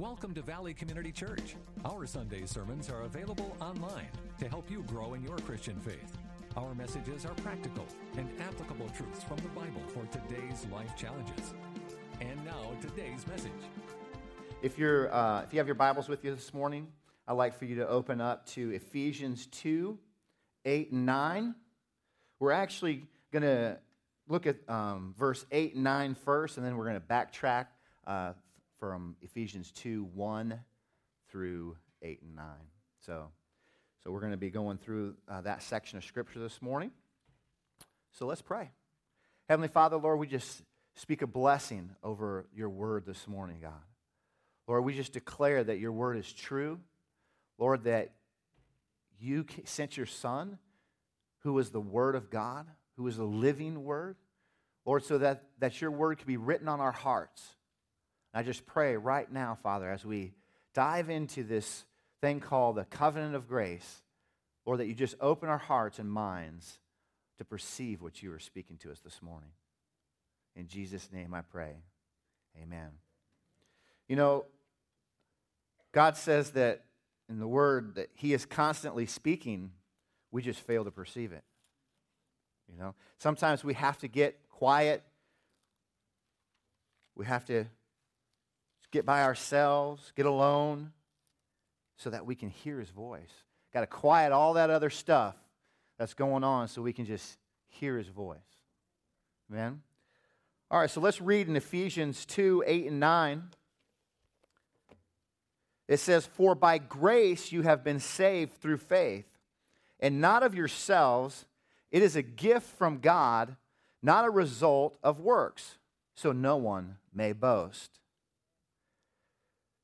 Welcome to Valley Community Church. Our Sunday sermons are available online to help you grow in your Christian faith. Our messages are practical and applicable truths from the Bible for today's life challenges. And now, today's message. If, you're, uh, if you have your Bibles with you this morning, I'd like for you to open up to Ephesians 2 8 and 9. We're actually going to look at um, verse 8 and 9 first, and then we're going to backtrack uh, from Ephesians 2 1 through 8 and 9. So, so we're going to be going through uh, that section of Scripture this morning. So let's pray. Heavenly Father, Lord, we just speak a blessing over your word this morning, God. Lord, we just declare that your word is true. Lord, that you sent your Son, who is the Word of God, who is the living Word. Lord, so that, that your word could be written on our hearts I just pray right now, Father, as we dive into this thing called the covenant of grace, Lord, that you just open our hearts and minds to perceive what you are speaking to us this morning. In Jesus' name I pray. Amen. You know, God says that in the Word that He is constantly speaking, we just fail to perceive it. You know, sometimes we have to get quiet. We have to get by ourselves, get alone, so that we can hear his voice. Got to quiet all that other stuff that's going on so we can just hear his voice. Amen? All right, so let's read in Ephesians 2 8 and 9. It says, For by grace you have been saved through faith, and not of yourselves. It is a gift from God, not a result of works, so no one may boast.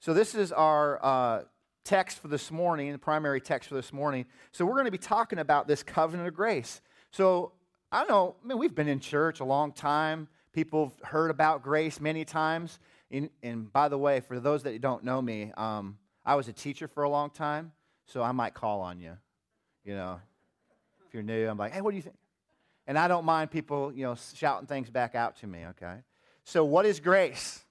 So, this is our uh, text for this morning, the primary text for this morning. So, we're going to be talking about this covenant of grace. So, I don't know, I mean, we've been in church a long time. People have heard about grace many times. And, and by the way, for those that don't know me, um, I was a teacher for a long time, so I might call on you. You know, if you're new, I'm like, hey, what do you think? And I don't mind people, you know, shouting things back out to me, okay? So, what is grace?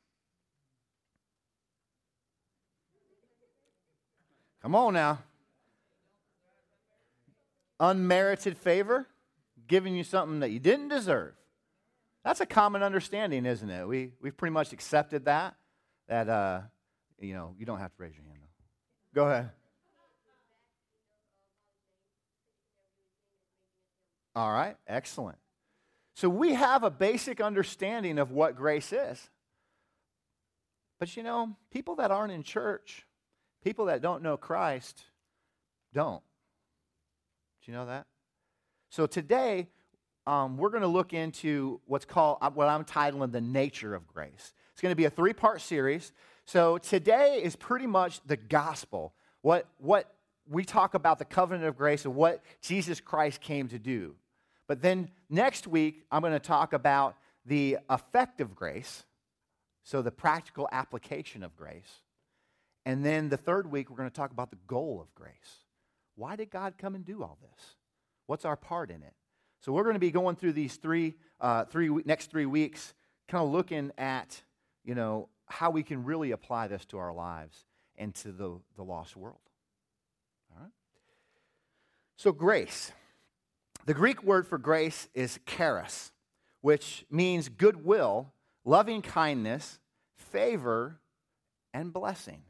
Come on now. Unmerited favor, giving you something that you didn't deserve. That's a common understanding, isn't it? We, we've pretty much accepted that, that, uh, you know, you don't have to raise your hand. Though. Go ahead. All right, excellent. So we have a basic understanding of what grace is. But you know, people that aren't in church, People that don't know Christ don't. Do you know that? So today, um, we're going to look into what's called, uh, what I'm titling the nature of grace. It's going to be a three part series. So today is pretty much the gospel. What, what we talk about the covenant of grace and what Jesus Christ came to do. But then next week, I'm going to talk about the effect of grace, so the practical application of grace. And then the third week, we're going to talk about the goal of grace. Why did God come and do all this? What's our part in it? So we're going to be going through these three, uh, three next three weeks, kind of looking at, you know, how we can really apply this to our lives and to the, the lost world. All right? So grace. The Greek word for grace is charis, which means goodwill, loving kindness, favor, and blessing.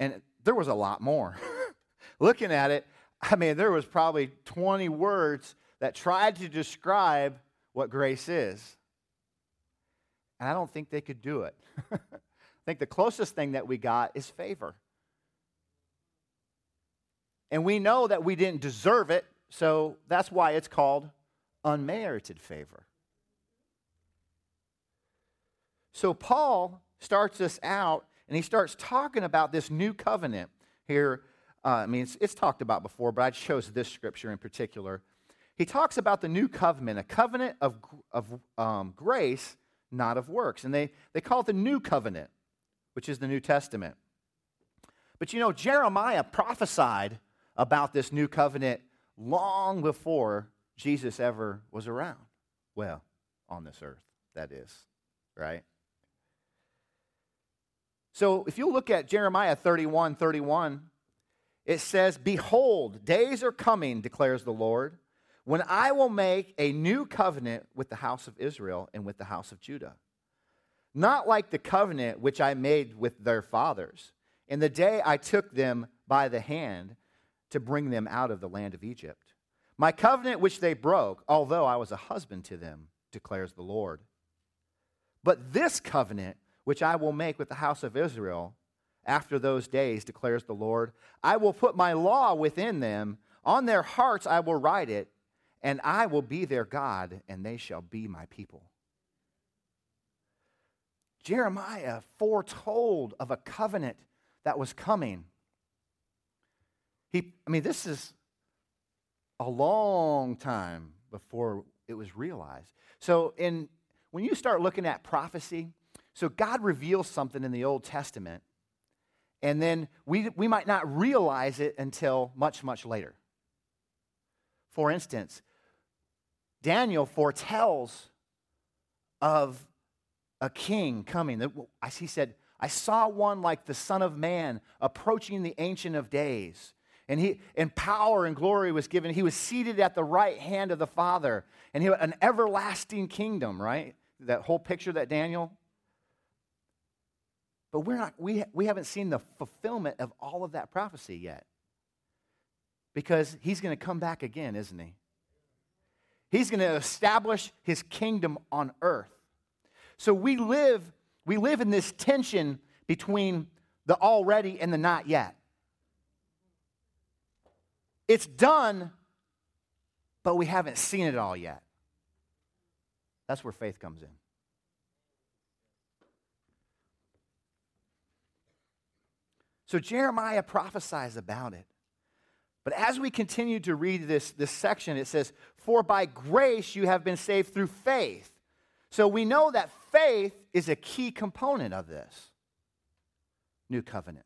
And there was a lot more. Looking at it, I mean, there was probably 20 words that tried to describe what grace is. And I don't think they could do it. I think the closest thing that we got is favor. And we know that we didn't deserve it, so that's why it's called unmerited favor. So Paul starts us out and he starts talking about this new covenant here. Uh, I mean, it's, it's talked about before, but I chose this scripture in particular. He talks about the new covenant, a covenant of, of um, grace, not of works. And they, they call it the new covenant, which is the New Testament. But you know, Jeremiah prophesied about this new covenant long before Jesus ever was around. Well, on this earth, that is, right? So if you look at Jeremiah 31 31, it says, Behold, days are coming, declares the Lord, when I will make a new covenant with the house of Israel and with the house of Judah. Not like the covenant which I made with their fathers in the day I took them by the hand to bring them out of the land of Egypt. My covenant which they broke, although I was a husband to them, declares the Lord. But this covenant which I will make with the house of Israel after those days, declares the Lord, I will put my law within them. On their hearts I will write it, and I will be their God, and they shall be my people. Jeremiah foretold of a covenant that was coming. He, I mean, this is a long time before it was realized. So, in, when you start looking at prophecy, so God reveals something in the Old Testament, and then we, we might not realize it until much, much later. For instance, Daniel foretells of a king coming. He said, I saw one like the Son of Man approaching the Ancient of Days. And, he, and power and glory was given. He was seated at the right hand of the Father. And he had an everlasting kingdom, right? That whole picture that Daniel. But we're not, we, we haven't seen the fulfillment of all of that prophecy yet. Because he's going to come back again, isn't he? He's going to establish his kingdom on earth. So we live we live in this tension between the already and the not yet. It's done, but we haven't seen it all yet. That's where faith comes in. So Jeremiah prophesies about it. But as we continue to read this, this section, it says, For by grace you have been saved through faith. So we know that faith is a key component of this new covenant.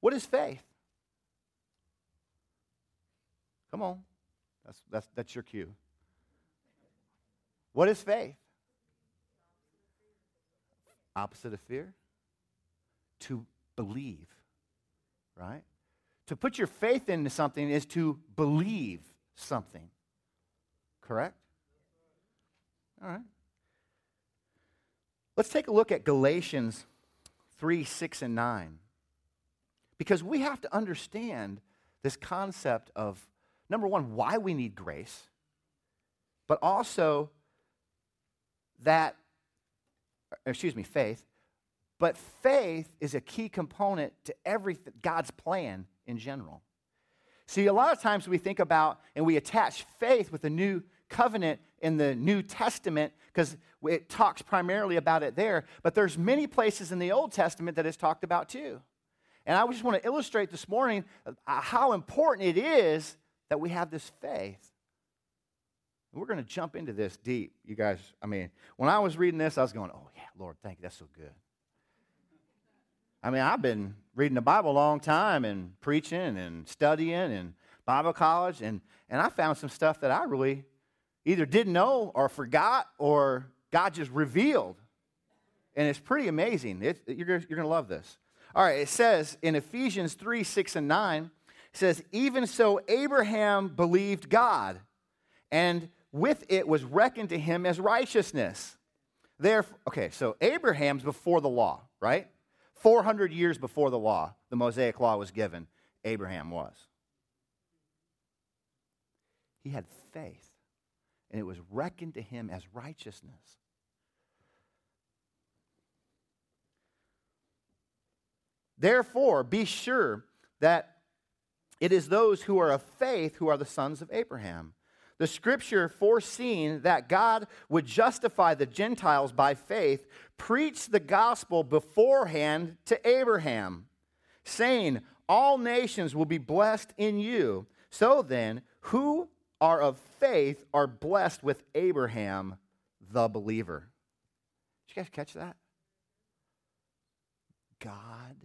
What is faith? Come on. That's, that's, that's your cue. What is faith? Opposite of fear? To believe, right? To put your faith into something is to believe something. Correct? All right. Let's take a look at Galatians 3 6 and 9. Because we have to understand this concept of, number one, why we need grace, but also that, excuse me, faith. But faith is a key component to every God's plan in general. See, a lot of times we think about and we attach faith with the new covenant in the New Testament because it talks primarily about it there, but there's many places in the Old Testament that it's talked about too. And I just want to illustrate this morning uh, how important it is that we have this faith. We're going to jump into this deep, you guys. I mean, when I was reading this, I was going, oh, yeah, Lord, thank you. That's so good. I mean, I've been reading the Bible a long time and preaching and studying and Bible college, and, and I found some stuff that I really either didn't know or forgot or God just revealed. And it's pretty amazing. It, you're you're going to love this. All right, it says in Ephesians 3 6 and 9, it says, Even so, Abraham believed God, and with it was reckoned to him as righteousness. Therefore, okay, so Abraham's before the law, right? 400 years before the law, the Mosaic law was given, Abraham was. He had faith and it was reckoned to him as righteousness. Therefore, be sure that it is those who are of faith who are the sons of Abraham. The scripture, foreseeing that God would justify the Gentiles by faith, preached the gospel beforehand to Abraham, saying, All nations will be blessed in you. So then, who are of faith are blessed with Abraham, the believer. Did you guys catch that? God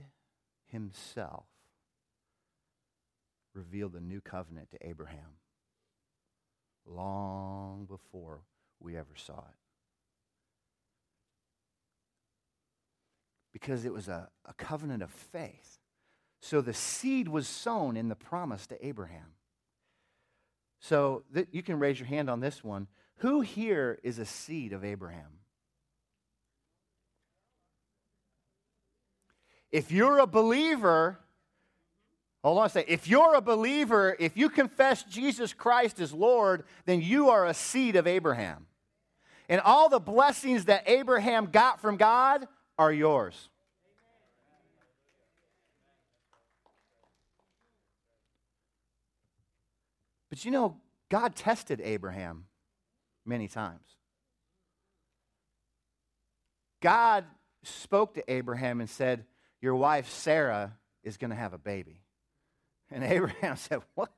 Himself revealed the new covenant to Abraham long before we ever saw it. Because it was a, a covenant of faith. So the seed was sown in the promise to Abraham. So th- you can raise your hand on this one. Who here is a seed of Abraham? If you're a believer, hold on a second. If you're a believer, if you confess Jesus Christ as Lord, then you are a seed of Abraham. And all the blessings that Abraham got from God are yours. But you know, God tested Abraham many times. God spoke to Abraham and said, Your wife Sarah is going to have a baby. And Abraham said, What?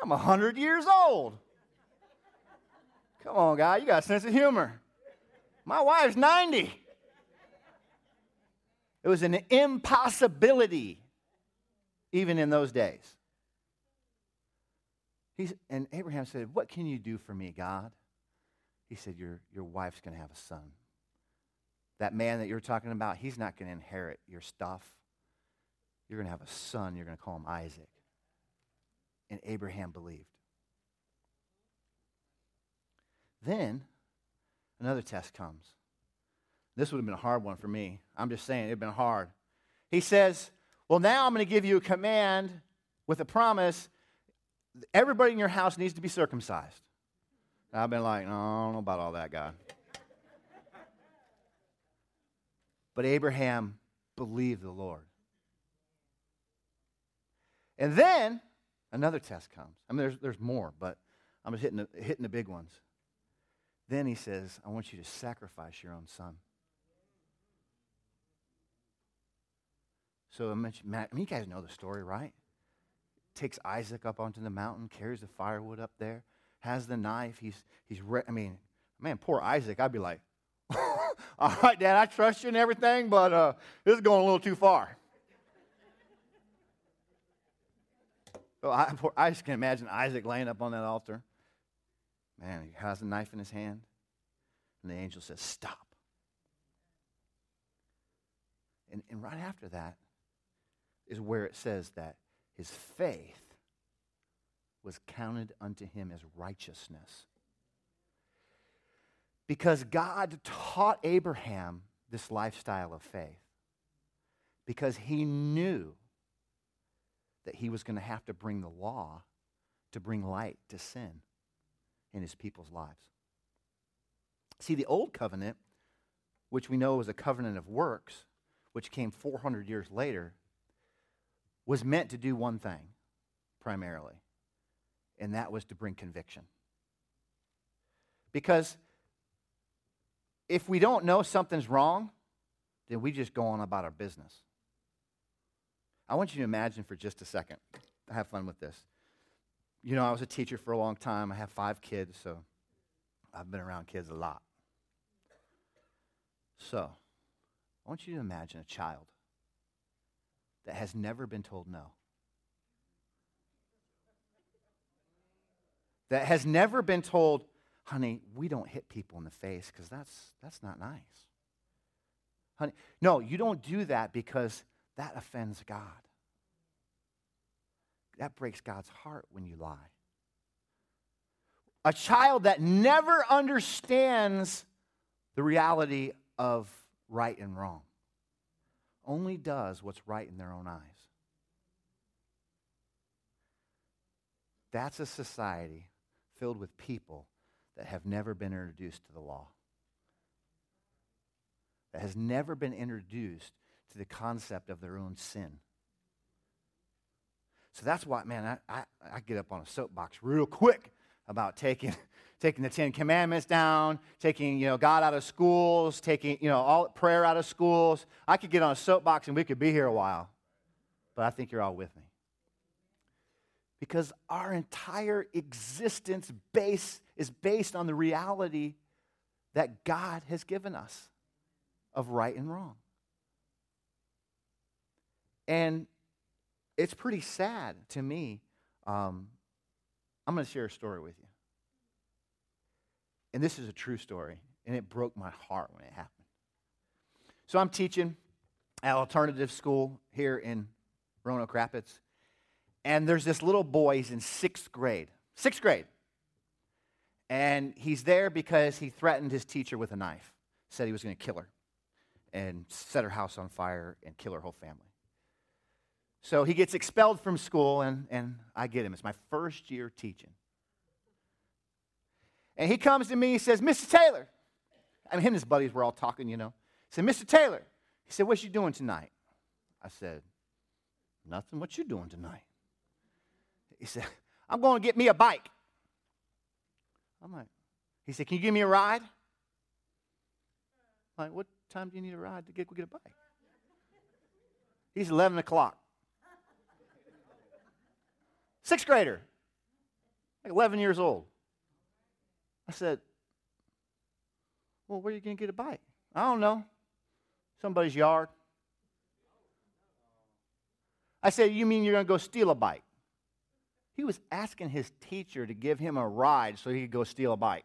I'm 100 years old. Come on, guy, you got a sense of humor. My wife's 90. It was an impossibility, even in those days. He's, and Abraham said, What can you do for me, God? He said, Your, your wife's going to have a son. That man that you're talking about, he's not going to inherit your stuff. You're going to have a son. You're going to call him Isaac. And Abraham believed. Then another test comes. This would have been a hard one for me. I'm just saying, it would have been hard. He says, Well, now I'm going to give you a command with a promise everybody in your house needs to be circumcised. And I've been like, no, I don't know about all that, God. but Abraham believed the Lord. And then another test comes. I mean, there's, there's more, but I'm just hitting the, hitting the big ones. Then he says, I want you to sacrifice your own son. So I mentioned, Matt, I mean, you guys know the story, right? takes Isaac up onto the mountain, carries the firewood up there, has the knife. He's, he's re- I mean, man, poor Isaac. I'd be like, all right, Dad, I trust you and everything, but uh, this is going a little too far. So I, poor, I just can imagine Isaac laying up on that altar. Man, he has a knife in his hand, and the angel says, Stop. And, and right after that is where it says that his faith was counted unto him as righteousness. Because God taught Abraham this lifestyle of faith. Because he knew that he was going to have to bring the law to bring light to sin in his people's lives. See, the old covenant, which we know was a covenant of works, which came 400 years later, was meant to do one thing primarily, and that was to bring conviction. Because if we don't know something's wrong, then we just go on about our business. I want you to imagine for just a second. Have fun with this. You know, I was a teacher for a long time. I have five kids, so I've been around kids a lot. So, I want you to imagine a child that has never been told no. That has never been told, honey, we don't hit people in the face because that's, that's not nice. Honey, no, you don't do that because that offends God. That breaks God's heart when you lie. A child that never understands the reality of right and wrong only does what's right in their own eyes. That's a society filled with people that have never been introduced to the law, that has never been introduced to the concept of their own sin. So that's why, man, I, I, I get up on a soapbox real quick about taking taking the Ten Commandments down, taking, you know, God out of schools, taking, you know, all prayer out of schools. I could get on a soapbox and we could be here a while. But I think you're all with me. Because our entire existence base is based on the reality that God has given us of right and wrong. And it's pretty sad to me. Um, I'm going to share a story with you. And this is a true story, and it broke my heart when it happened. So I'm teaching at alternative school here in Roanoke Rapids. And there's this little boy, he's in sixth grade. Sixth grade. And he's there because he threatened his teacher with a knife, said he was going to kill her and set her house on fire and kill her whole family. So he gets expelled from school, and, and I get him. It's my first year teaching. And he comes to me, he says, Mr. Taylor. I mean, him and his buddies were all talking, you know. He said, Mr. Taylor. He said, What you doing tonight? I said, Nothing. What you doing tonight? He said, I'm going to get me a bike. I'm like, he said, Can you give me a ride? I'm like, what time do you need a ride to get, get a bike? He's 11 o'clock. Sixth grader, like 11 years old. I said, Well, where are you going to get a bike? I don't know. Somebody's yard. I said, You mean you're going to go steal a bike? He was asking his teacher to give him a ride so he could go steal a bike.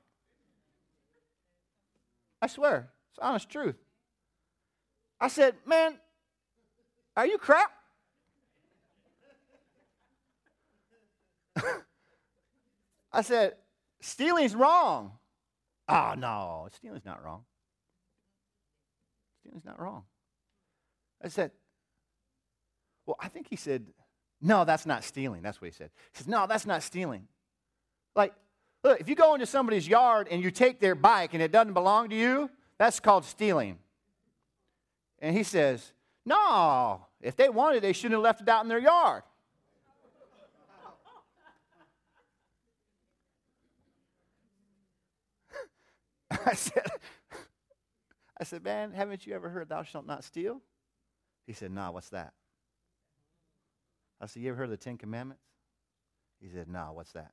I swear, it's honest truth. I said, Man, are you crap? I said, Stealing's wrong. Oh, no, stealing's not wrong. Stealing's not wrong. I said, Well, I think he said, No, that's not stealing. That's what he said. He says, No, that's not stealing. Like, look, if you go into somebody's yard and you take their bike and it doesn't belong to you, that's called stealing. And he says, No, if they wanted, they shouldn't have left it out in their yard. I said, I said, man, haven't you ever heard thou shalt not steal? He said, nah, what's that? I said, you ever heard of the Ten Commandments? He said, nah, what's that?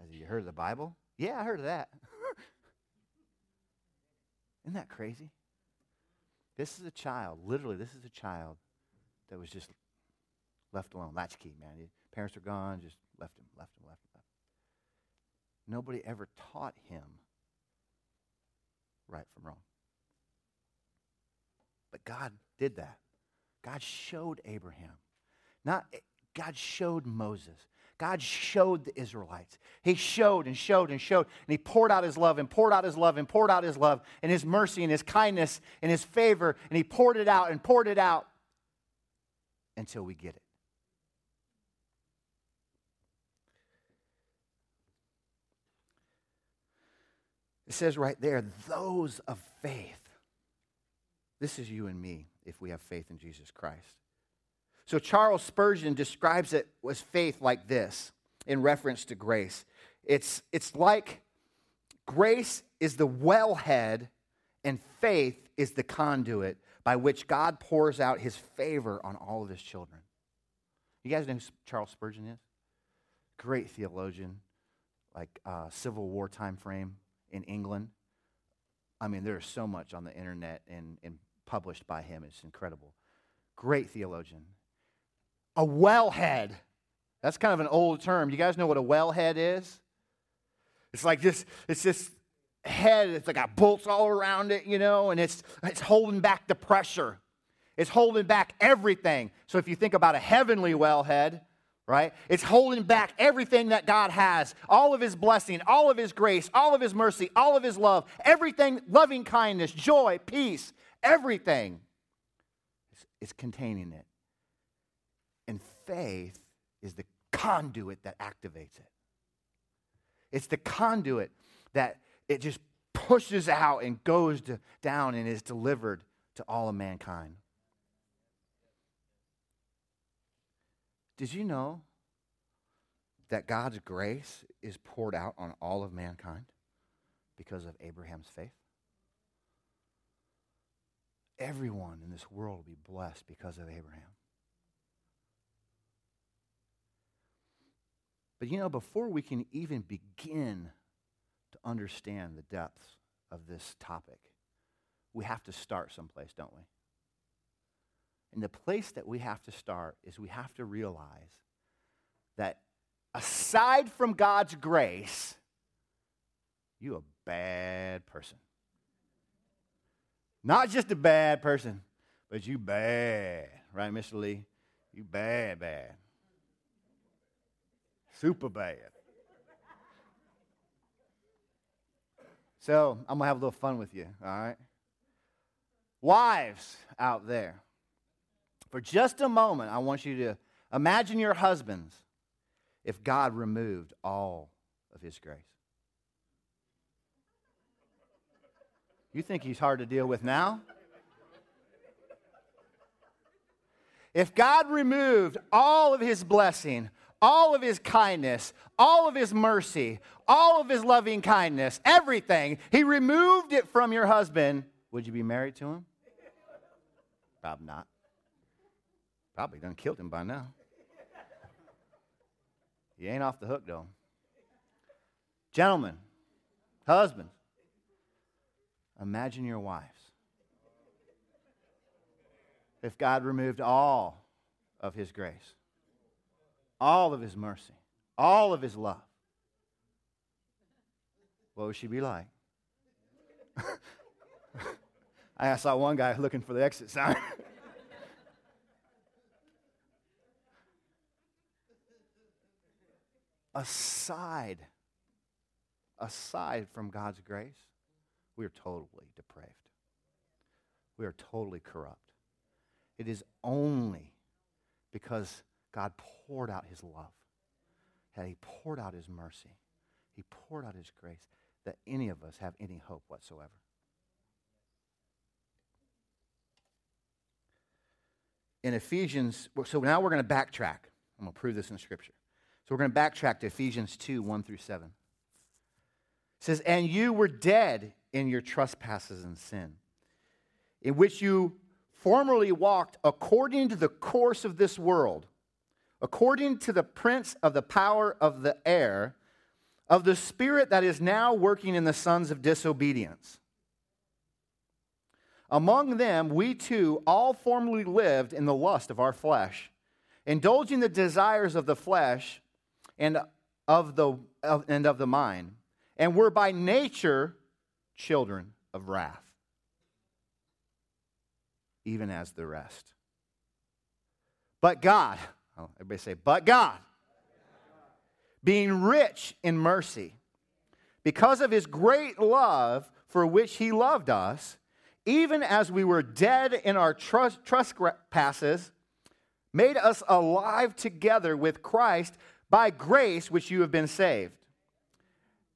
I said, you heard of the Bible? Yeah, I heard of that. Isn't that crazy? This is a child, literally, this is a child that was just left alone. Latchkey, man. Parents are gone, just left him, left him, left him. Nobody ever taught him right from wrong. But God did that. God showed Abraham. Not God showed Moses. God showed the Israelites. He showed and showed and showed. And he poured out his love and poured out his love and poured out his love and his mercy and his kindness and his favor. And he poured it out and poured it out until we get it. It says right there, those of faith. This is you and me if we have faith in Jesus Christ. So Charles Spurgeon describes it as faith like this in reference to grace. It's, it's like grace is the wellhead and faith is the conduit by which God pours out his favor on all of his children. You guys know who Charles Spurgeon is? Great theologian, like uh, Civil War time frame in England. I mean, there's so much on the internet and, and published by him. It's incredible. Great theologian. A wellhead. That's kind of an old term. You guys know what a wellhead is? It's like this, it's this head, it's like got bolts all around it, you know, and it's it's holding back the pressure. It's holding back everything. So if you think about a heavenly wellhead, right? It's holding back everything that God has all of His blessing, all of His grace, all of His mercy, all of His love, everything, loving kindness, joy, peace, everything It's containing it. And faith is the conduit that activates it. It's the conduit that it just pushes out and goes to, down and is delivered to all of mankind. Did you know that God's grace is poured out on all of mankind because of Abraham's faith? Everyone in this world will be blessed because of Abraham. But you know, before we can even begin to understand the depths of this topic, we have to start someplace, don't we? And the place that we have to start is we have to realize that aside from God's grace, you a bad person. Not just a bad person, but you bad. Right, Mr. Lee? You bad, bad. Super bad. So I'm going to have a little fun with you, all right? Wives out there, for just a moment, I want you to imagine your husbands if God removed all of his grace. You think he's hard to deal with now? If God removed all of his blessing, all of his kindness, all of his mercy, all of his loving kindness, everything, he removed it from your husband, would you be married to him? Probably not. Probably done killed him by now. He ain't off the hook, though. Gentlemen, husbands, imagine your wives. If God removed all of his grace, all of his mercy, all of his love, what would she be like? I saw one guy looking for the exit sign. aside, aside from God's grace, we are totally depraved. We are totally corrupt. It is only because God poured out his love, that he poured out his mercy, he poured out his grace, that any of us have any hope whatsoever. In Ephesians, so now we're going to backtrack. I'm going to prove this in Scripture. So we're going to backtrack to Ephesians 2 1 through 7. It says, And you were dead in your trespasses and sin, in which you formerly walked according to the course of this world, according to the prince of the power of the air, of the spirit that is now working in the sons of disobedience. Among them, we too all formerly lived in the lust of our flesh, indulging the desires of the flesh and of the, of, and of the mind, and were by nature children of wrath, even as the rest. But God, oh, everybody say, but God, being rich in mercy, because of his great love for which he loved us, even as we were dead in our trespasses, made us alive together with Christ by grace which you have been saved,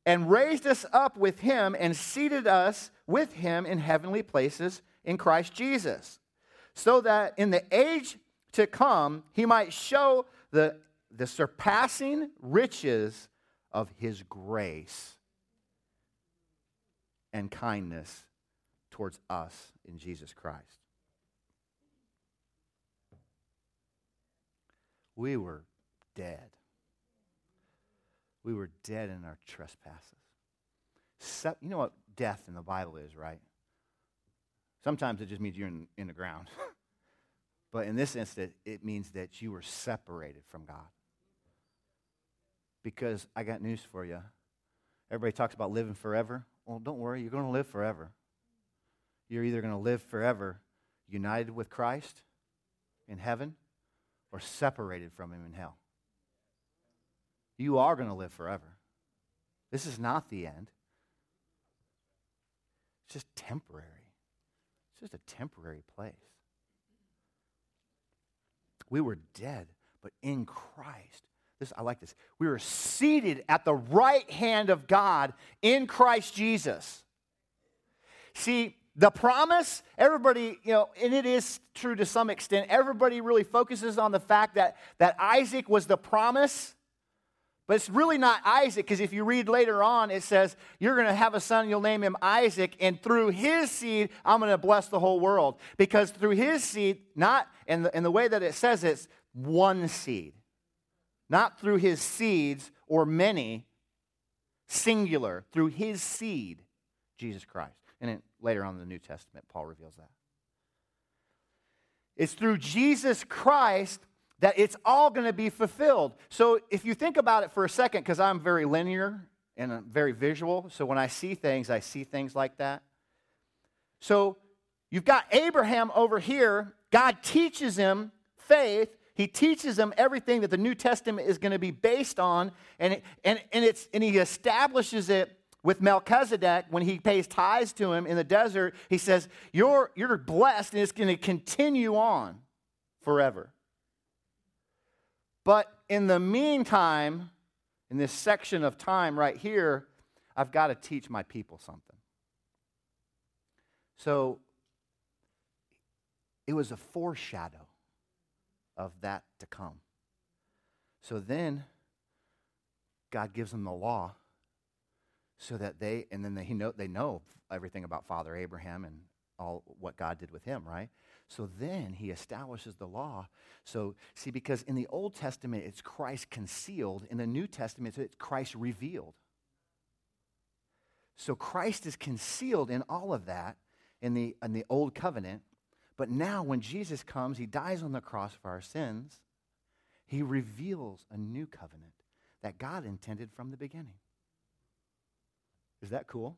and raised us up with him and seated us with him in heavenly places in Christ Jesus, so that in the age to come he might show the, the surpassing riches of his grace and kindness towards us in Jesus Christ. We were dead we were dead in our trespasses. you know what death in the Bible is, right? Sometimes it just means you're in, in the ground. but in this instance, it means that you were separated from God. Because I got news for you. Everybody talks about living forever. Well, don't worry, you're going to live forever. You're either going to live forever united with Christ in heaven or separated from Him in hell. You are going to live forever. This is not the end. It's just temporary. It's just a temporary place. We were dead, but in Christ. This I like this. We were seated at the right hand of God in Christ Jesus. See, the promise, everybody, you know, and it is true to some extent, everybody really focuses on the fact that, that Isaac was the promise but it's really not Isaac, because if you read later on, it says, You're going to have a son, you'll name him Isaac, and through his seed, I'm going to bless the whole world. Because through his seed, not in the, the way that it says it's one seed, not through his seeds or many, singular, through his seed, Jesus Christ. And then later on in the New Testament, Paul reveals that. It's through Jesus Christ that it's all going to be fulfilled. So if you think about it for a second, because I'm very linear and I'm very visual, so when I see things, I see things like that. So You've got Abraham over here. God teaches him faith. He teaches him everything that the New Testament is going to be based on, and, it, and, and, it's, and he establishes it with Melchizedek when he pays tithes to him in the desert. He says, You're, you're blessed, and it's going to continue on forever. But in the meantime, in this section of time right here, I've got to teach my people something. So it was a foreshadow of that to come. So then God gives them the law so that they, and then they know, they know everything about Father Abraham and all what God did with him, right? So then he establishes the law. So, see, because in the Old Testament, it's Christ concealed. In the New Testament, it's Christ revealed. So Christ is concealed in all of that in the, in the Old Covenant. But now, when Jesus comes, he dies on the cross for our sins. He reveals a new covenant that God intended from the beginning. Is that cool?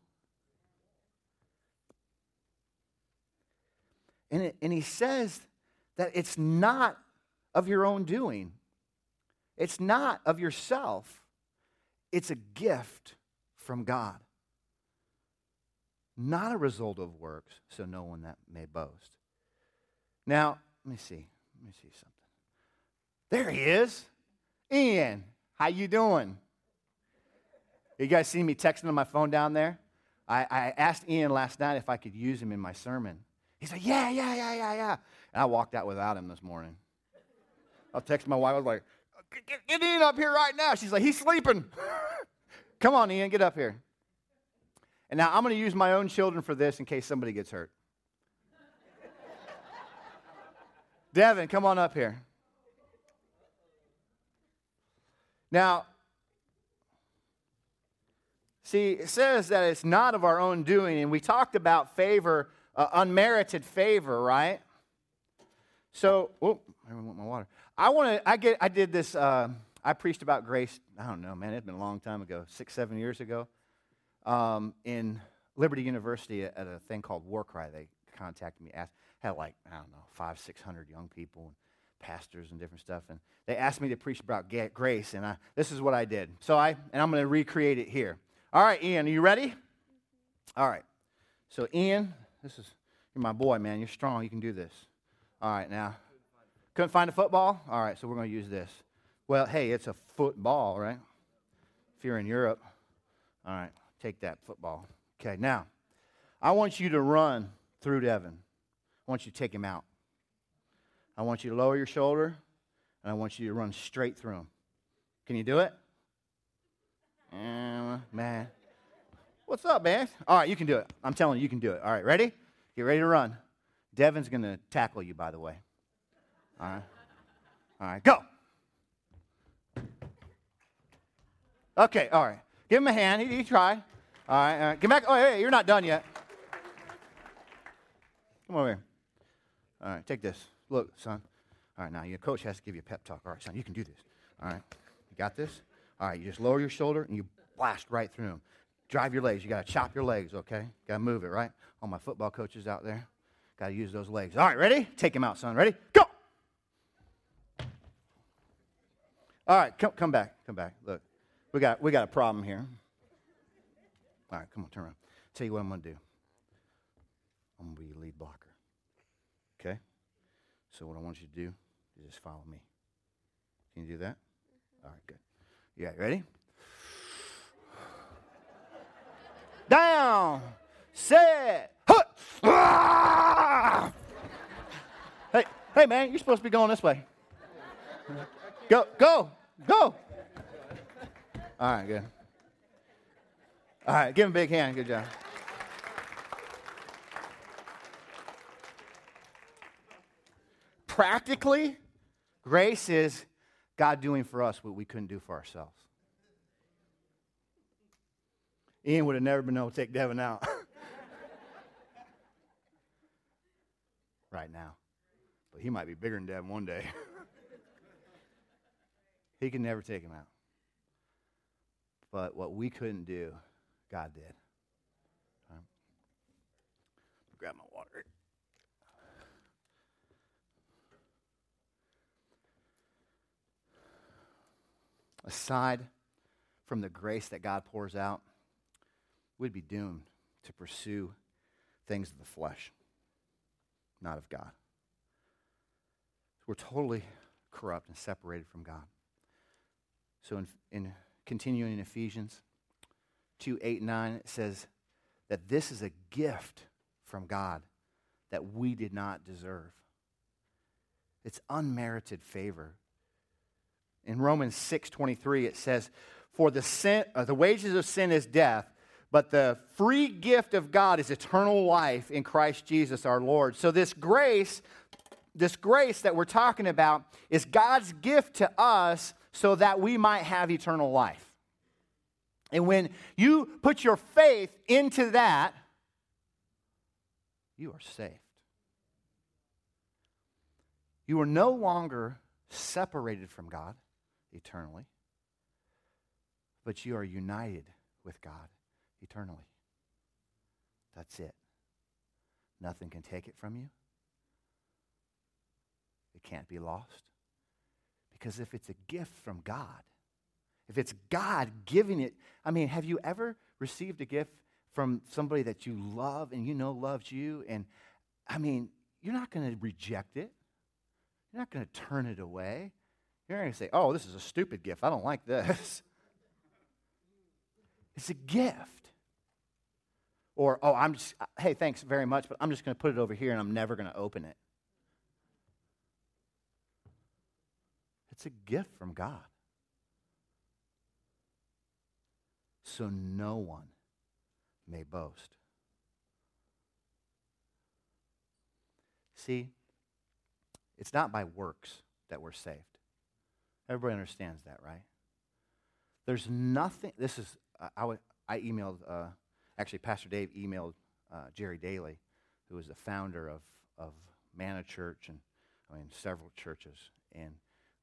And, it, and he says that it's not of your own doing, it's not of yourself, it's a gift from God. Not a result of works, so no one that may boast. Now, let me see. Let me see something. There he is. Ian, how you doing? You guys see me texting on my phone down there? I, I asked Ian last night if I could use him in my sermon. He said, Yeah, yeah, yeah, yeah, yeah. And I walked out without him this morning. I texted my wife, I was like, get, get Ian up here right now. She's like, He's sleeping. Come on, Ian, get up here. And now I'm going to use my own children for this in case somebody gets hurt. Devin, come on up here. Now, see, it says that it's not of our own doing, and we talked about favor uh, unmerited favor, right? So, oh, I want my water. I want to. I get. I did this. Uh, I preached about grace. I don't know, man. It's been a long time ago, six, seven years ago, um, in Liberty University at a thing called War Cry. They contacted me, asked, had like I don't know, five, six hundred young people and pastors and different stuff, and they asked me to preach about grace, and I, this is what I did. So I, and I'm going to recreate it here. All right, Ian, are you ready? All right. So Ian, this is, you're my boy, man. You're strong. You can do this. All right, now. Couldn't find a football? All right, so we're going to use this. Well, hey, it's a football, right? If you're in Europe. All right, take that football. Okay, now, I want you to run through Devin. I want you to take him out. I want you to lower your shoulder, and I want you to run straight through him. Can you do it? Uh, man. What's up, man? All right, you can do it. I'm telling you, you can do it. All right, ready? Get ready to run. Devin's going to tackle you, by the way. All right. All right, go. Okay, all right. Give him a hand. He, he tried. All right, all right. Get back. Oh, hey, you're not done yet. Come over here. All right, take this. Look, son. All right, now your coach has to give you a pep talk. All right, son, you can do this. All right, you got this? All right, you just lower your shoulder and you blast right through him drive your legs. You got to chop your legs, okay? Got to move it, right? All my football coaches out there, got to use those legs. All right, ready? Take him out, son. Ready? Go! All right, come, come back. Come back. Look, we got, we got a problem here. All right, come on, turn around. Tell you what I'm going to do. I'm going to be your lead blocker. Okay? So, what I want you to do is just follow me. Can you do that? All right, good. Yeah, ready? Down, set. Ah! Hey, hey, man, you're supposed to be going this way. Go, go, go. All right, good. All right, give him a big hand. Good job. Practically, grace is God doing for us what we couldn't do for ourselves. Ian would have never been able to take Devin out. right now. But he might be bigger than Devin one day. he can never take him out. But what we couldn't do, God did. Right. Grab my water. Aside from the grace that God pours out, we'd be doomed to pursue things of the flesh, not of God. We're totally corrupt and separated from God. So, in, in continuing in Ephesians 2 8 9, it says that this is a gift from God that we did not deserve. It's unmerited favor. In Romans 6:23 it says, "For the sin, uh, the wages of sin is death, but the free gift of God is eternal life in Christ Jesus our Lord." So this grace, this grace that we're talking about is God's gift to us so that we might have eternal life. And when you put your faith into that, you are saved. You are no longer separated from God eternally, but you are united with God eternally. That's it. Nothing can take it from you. It can't be lost. Because if it's a gift from God, if it's God giving it, I mean, have you ever received a gift from somebody that you love and you know loves you? And I mean, you're not going to reject it. You're not going to turn it away. You're not going to say, oh, this is a stupid gift. I don't like this. It's a gift. Or, oh, I'm just, uh, hey, thanks very much, but I'm just going to put it over here and I'm never going to open it. It's a gift from God. So no one may boast. See, it's not by works that we're saved. Everybody understands that, right? There's nothing, this is, I, I emailed, uh, actually, Pastor Dave emailed uh, Jerry Daly, who is the founder of, of Manna Church and I mean, several churches. And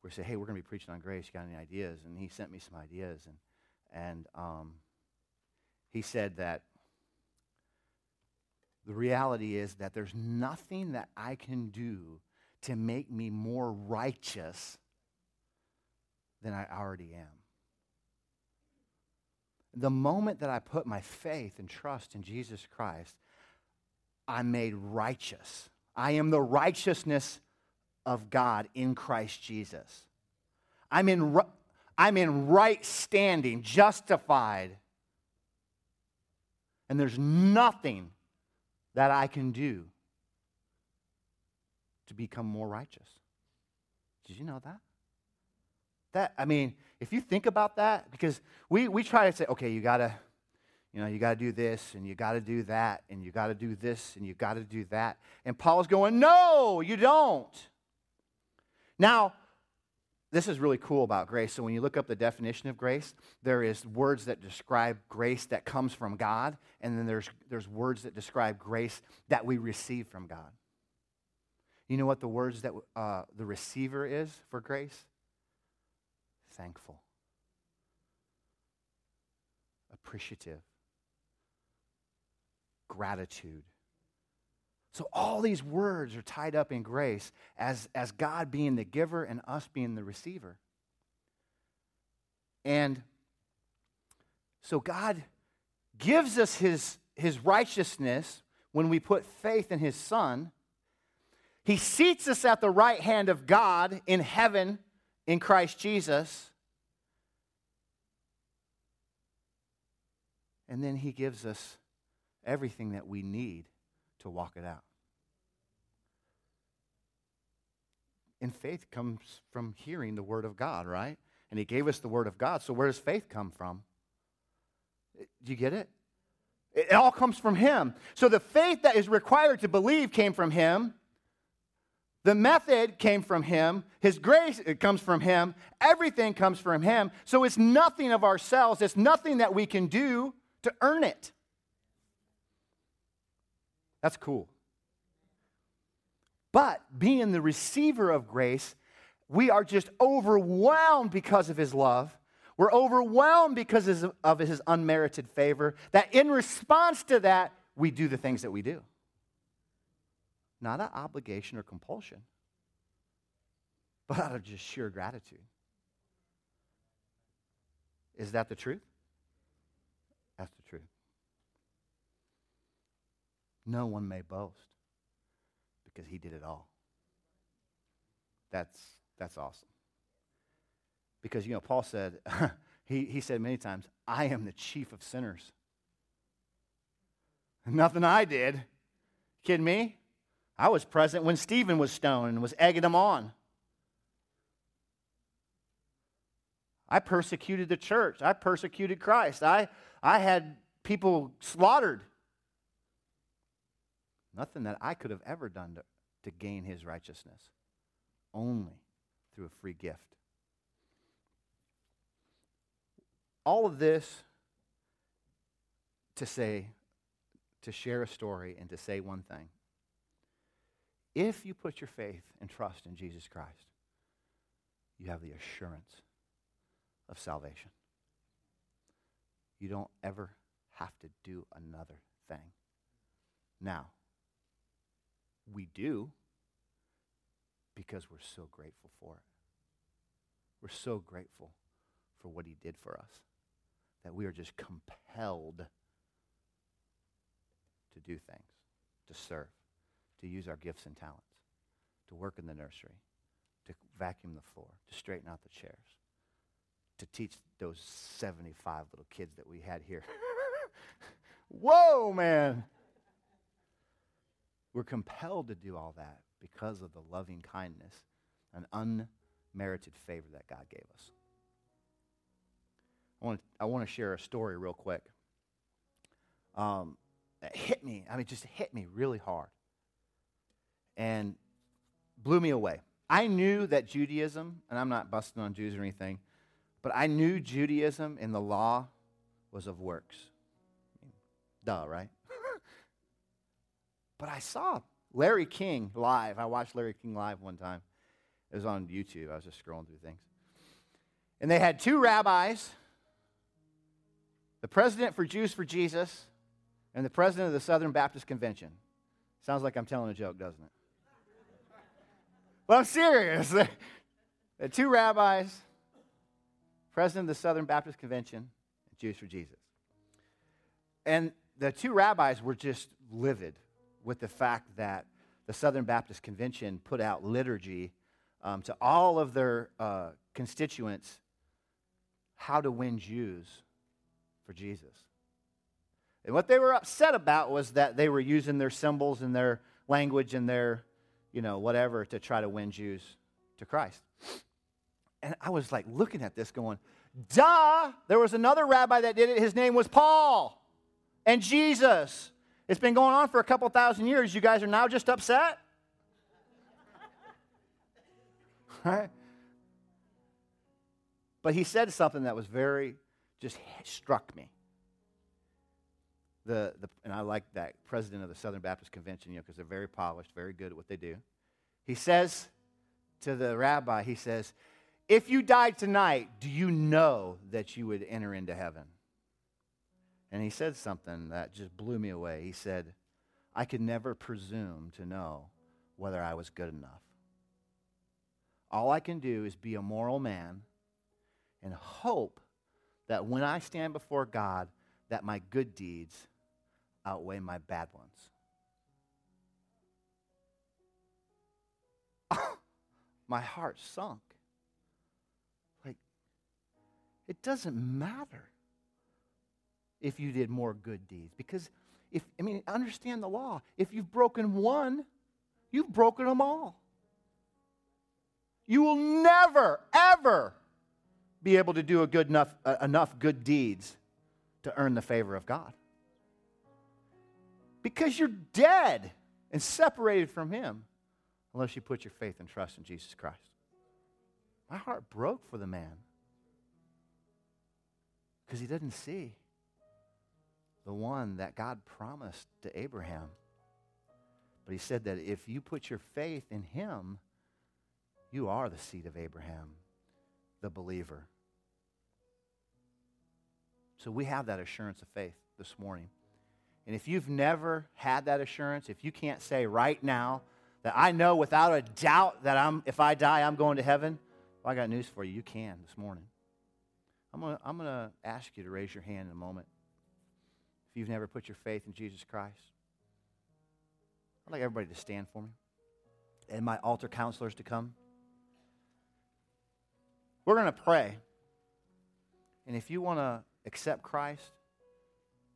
we said, hey, we're going to be preaching on grace. You got any ideas? And he sent me some ideas. And, and um, he said that the reality is that there's nothing that I can do to make me more righteous than I already am. The moment that I put my faith and trust in Jesus Christ, I'm made righteous. I am the righteousness of God in Christ Jesus. I'm in, I'm in right standing, justified. And there's nothing that I can do to become more righteous. Did you know that? That, I mean, if you think about that, because we, we try to say, okay, you gotta, you know, you gotta do this and you gotta do that and you gotta do this and you gotta do that. And Paul's going, no, you don't. Now, this is really cool about grace. So when you look up the definition of grace, there is words that describe grace that comes from God, and then there's, there's words that describe grace that we receive from God. You know what the words that uh, the receiver is for grace? Thankful, appreciative, gratitude. So all these words are tied up in grace as, as God being the giver and us being the receiver. And so God gives us his, his righteousness when we put faith in his Son. He seats us at the right hand of God in heaven in Christ Jesus. And then he gives us everything that we need to walk it out. And faith comes from hearing the Word of God, right? And He gave us the Word of God. So where does faith come from? Do you get it? It all comes from Him. So the faith that is required to believe came from Him. The method came from Him. His grace it comes from Him. Everything comes from Him. So it's nothing of ourselves. It's nothing that we can do to earn it. That's cool. But being the receiver of grace, we are just overwhelmed because of his love. We're overwhelmed because of his unmerited favor, that in response to that, we do the things that we do. Not an obligation or compulsion, but out of just sheer gratitude. Is that the truth? That's the truth. No one may boast because he did it all. That's, that's awesome. Because, you know, Paul said, he, he said many times, I am the chief of sinners. Nothing I did. Kidding me? I was present when Stephen was stoned and was egging him on. I persecuted the church. I persecuted Christ. I, I had people slaughtered. Nothing that I could have ever done to, to gain his righteousness, only through a free gift. All of this to say, to share a story and to say one thing. If you put your faith and trust in Jesus Christ, you have the assurance of salvation. You don't ever have to do another thing. Now, we do because we're so grateful for it. We're so grateful for what he did for us that we are just compelled to do things, to serve, to use our gifts and talents, to work in the nursery, to vacuum the floor, to straighten out the chairs, to teach those 75 little kids that we had here. Whoa, man! We're compelled to do all that because of the loving kindness and unmerited favor that God gave us. I want to, I share a story real quick. Um, it hit me. I mean, just hit me really hard and blew me away. I knew that Judaism, and I'm not busting on Jews or anything, but I knew Judaism in the law was of works. Duh, right? But I saw Larry King live. I watched Larry King live one time. It was on YouTube. I was just scrolling through things. And they had two rabbis the president for Jews for Jesus and the president of the Southern Baptist Convention. Sounds like I'm telling a joke, doesn't it? Well, I'm serious. the two rabbis, president of the Southern Baptist Convention, Jews for Jesus. And the two rabbis were just livid with the fact that the Southern Baptist Convention put out liturgy um, to all of their uh, constituents how to win Jews for Jesus. And what they were upset about was that they were using their symbols and their language and their, you know, whatever to try to win Jews to Christ. And I was like looking at this going, duh, there was another rabbi that did it. His name was Paul and Jesus. It's been going on for a couple thousand years. You guys are now just upset? right? But he said something that was very, just struck me. The, the, and I like that president of the Southern Baptist Convention, you know, because they're very polished, very good at what they do. He says to the rabbi, he says, If you died tonight, do you know that you would enter into heaven? And he said something that just blew me away. He said, I could never presume to know whether I was good enough. All I can do is be a moral man and hope that when I stand before God, that my good deeds outweigh my bad ones. my heart sunk. Like, it doesn't matter if you did more good deeds. Because if, I mean, understand the law. If you've broken one, you've broken them all. You will never, ever be able to do a good enough, uh, enough good deeds to earn the favor of God. Because you're dead and separated from Him unless you put your faith and trust in Jesus Christ. My heart broke for the man because he didn't see the one that God promised to Abraham. But he said that if you put your faith in him, you are the seed of Abraham, the believer. So we have that assurance of faith this morning. And if you've never had that assurance, if you can't say right now that I know without a doubt that I'm, if I die, I'm going to heaven, well, I got news for you. You can this morning. I'm going to I'm going to ask you to raise your hand in a moment if you've never put your faith in Jesus Christ. I'd like everybody to stand for me and my altar counselors to come. We're going to pray. And if you want to accept Christ,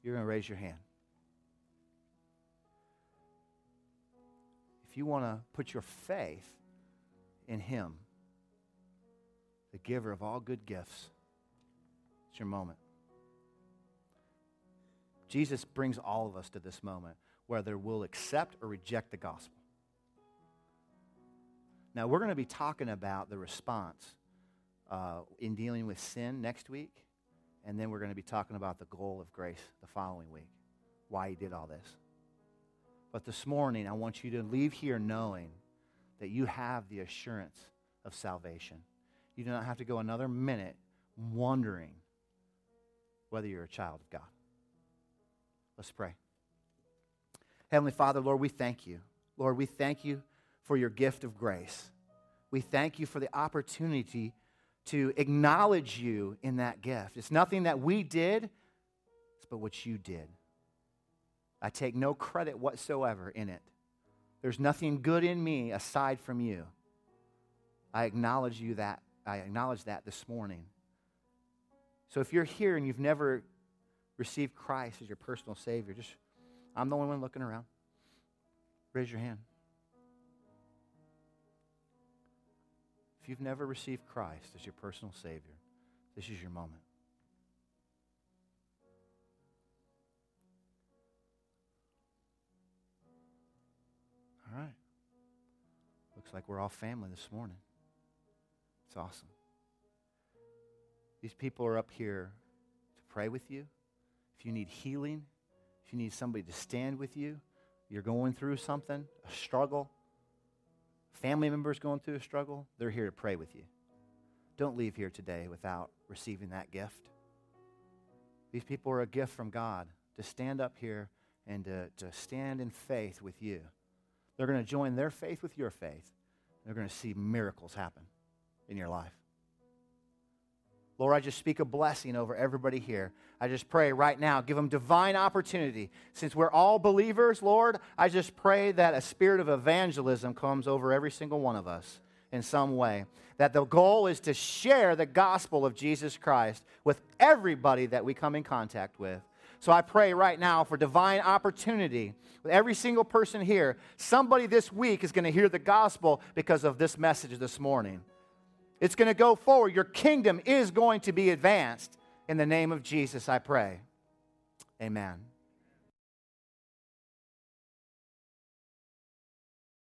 you're going to raise your hand. You want to put your faith in Him, the giver of all good gifts, it's your moment. Jesus brings all of us to this moment, whether we'll accept or reject the gospel. Now, we're going to be talking about the response uh, in dealing with sin next week, and then we're going to be talking about the goal of grace the following week, why he did all this. But this morning, I want you to leave here knowing that you have the assurance of salvation. You do not have to go another minute wondering whether you're a child of God. Let's pray. Heavenly Father, Lord, we thank you. Lord, we thank you for your gift of grace. We thank you for the opportunity to acknowledge you in that gift. It's nothing that we did, it's but what you did. I take no credit whatsoever in it. There's nothing good in me aside from you. I acknowledge you that. I acknowledge that this morning. So if you're here and you've never received Christ as your personal Savior, just I'm the only one looking around. Raise your hand. If you've never received Christ as your personal Savior, this is your moment. Looks like we're all family this morning. It's awesome. These people are up here to pray with you. If you need healing, if you need somebody to stand with you, you're going through something, a struggle, family members going through a struggle, they're here to pray with you. Don't leave here today without receiving that gift. These people are a gift from God to stand up here and to, to stand in faith with you. They're going to join their faith with your faith. They're going to see miracles happen in your life. Lord, I just speak a blessing over everybody here. I just pray right now, give them divine opportunity. Since we're all believers, Lord, I just pray that a spirit of evangelism comes over every single one of us in some way. That the goal is to share the gospel of Jesus Christ with everybody that we come in contact with. So I pray right now for divine opportunity with every single person here. Somebody this week is going to hear the gospel because of this message this morning. It's going to go forward. Your kingdom is going to be advanced. In the name of Jesus, I pray. Amen.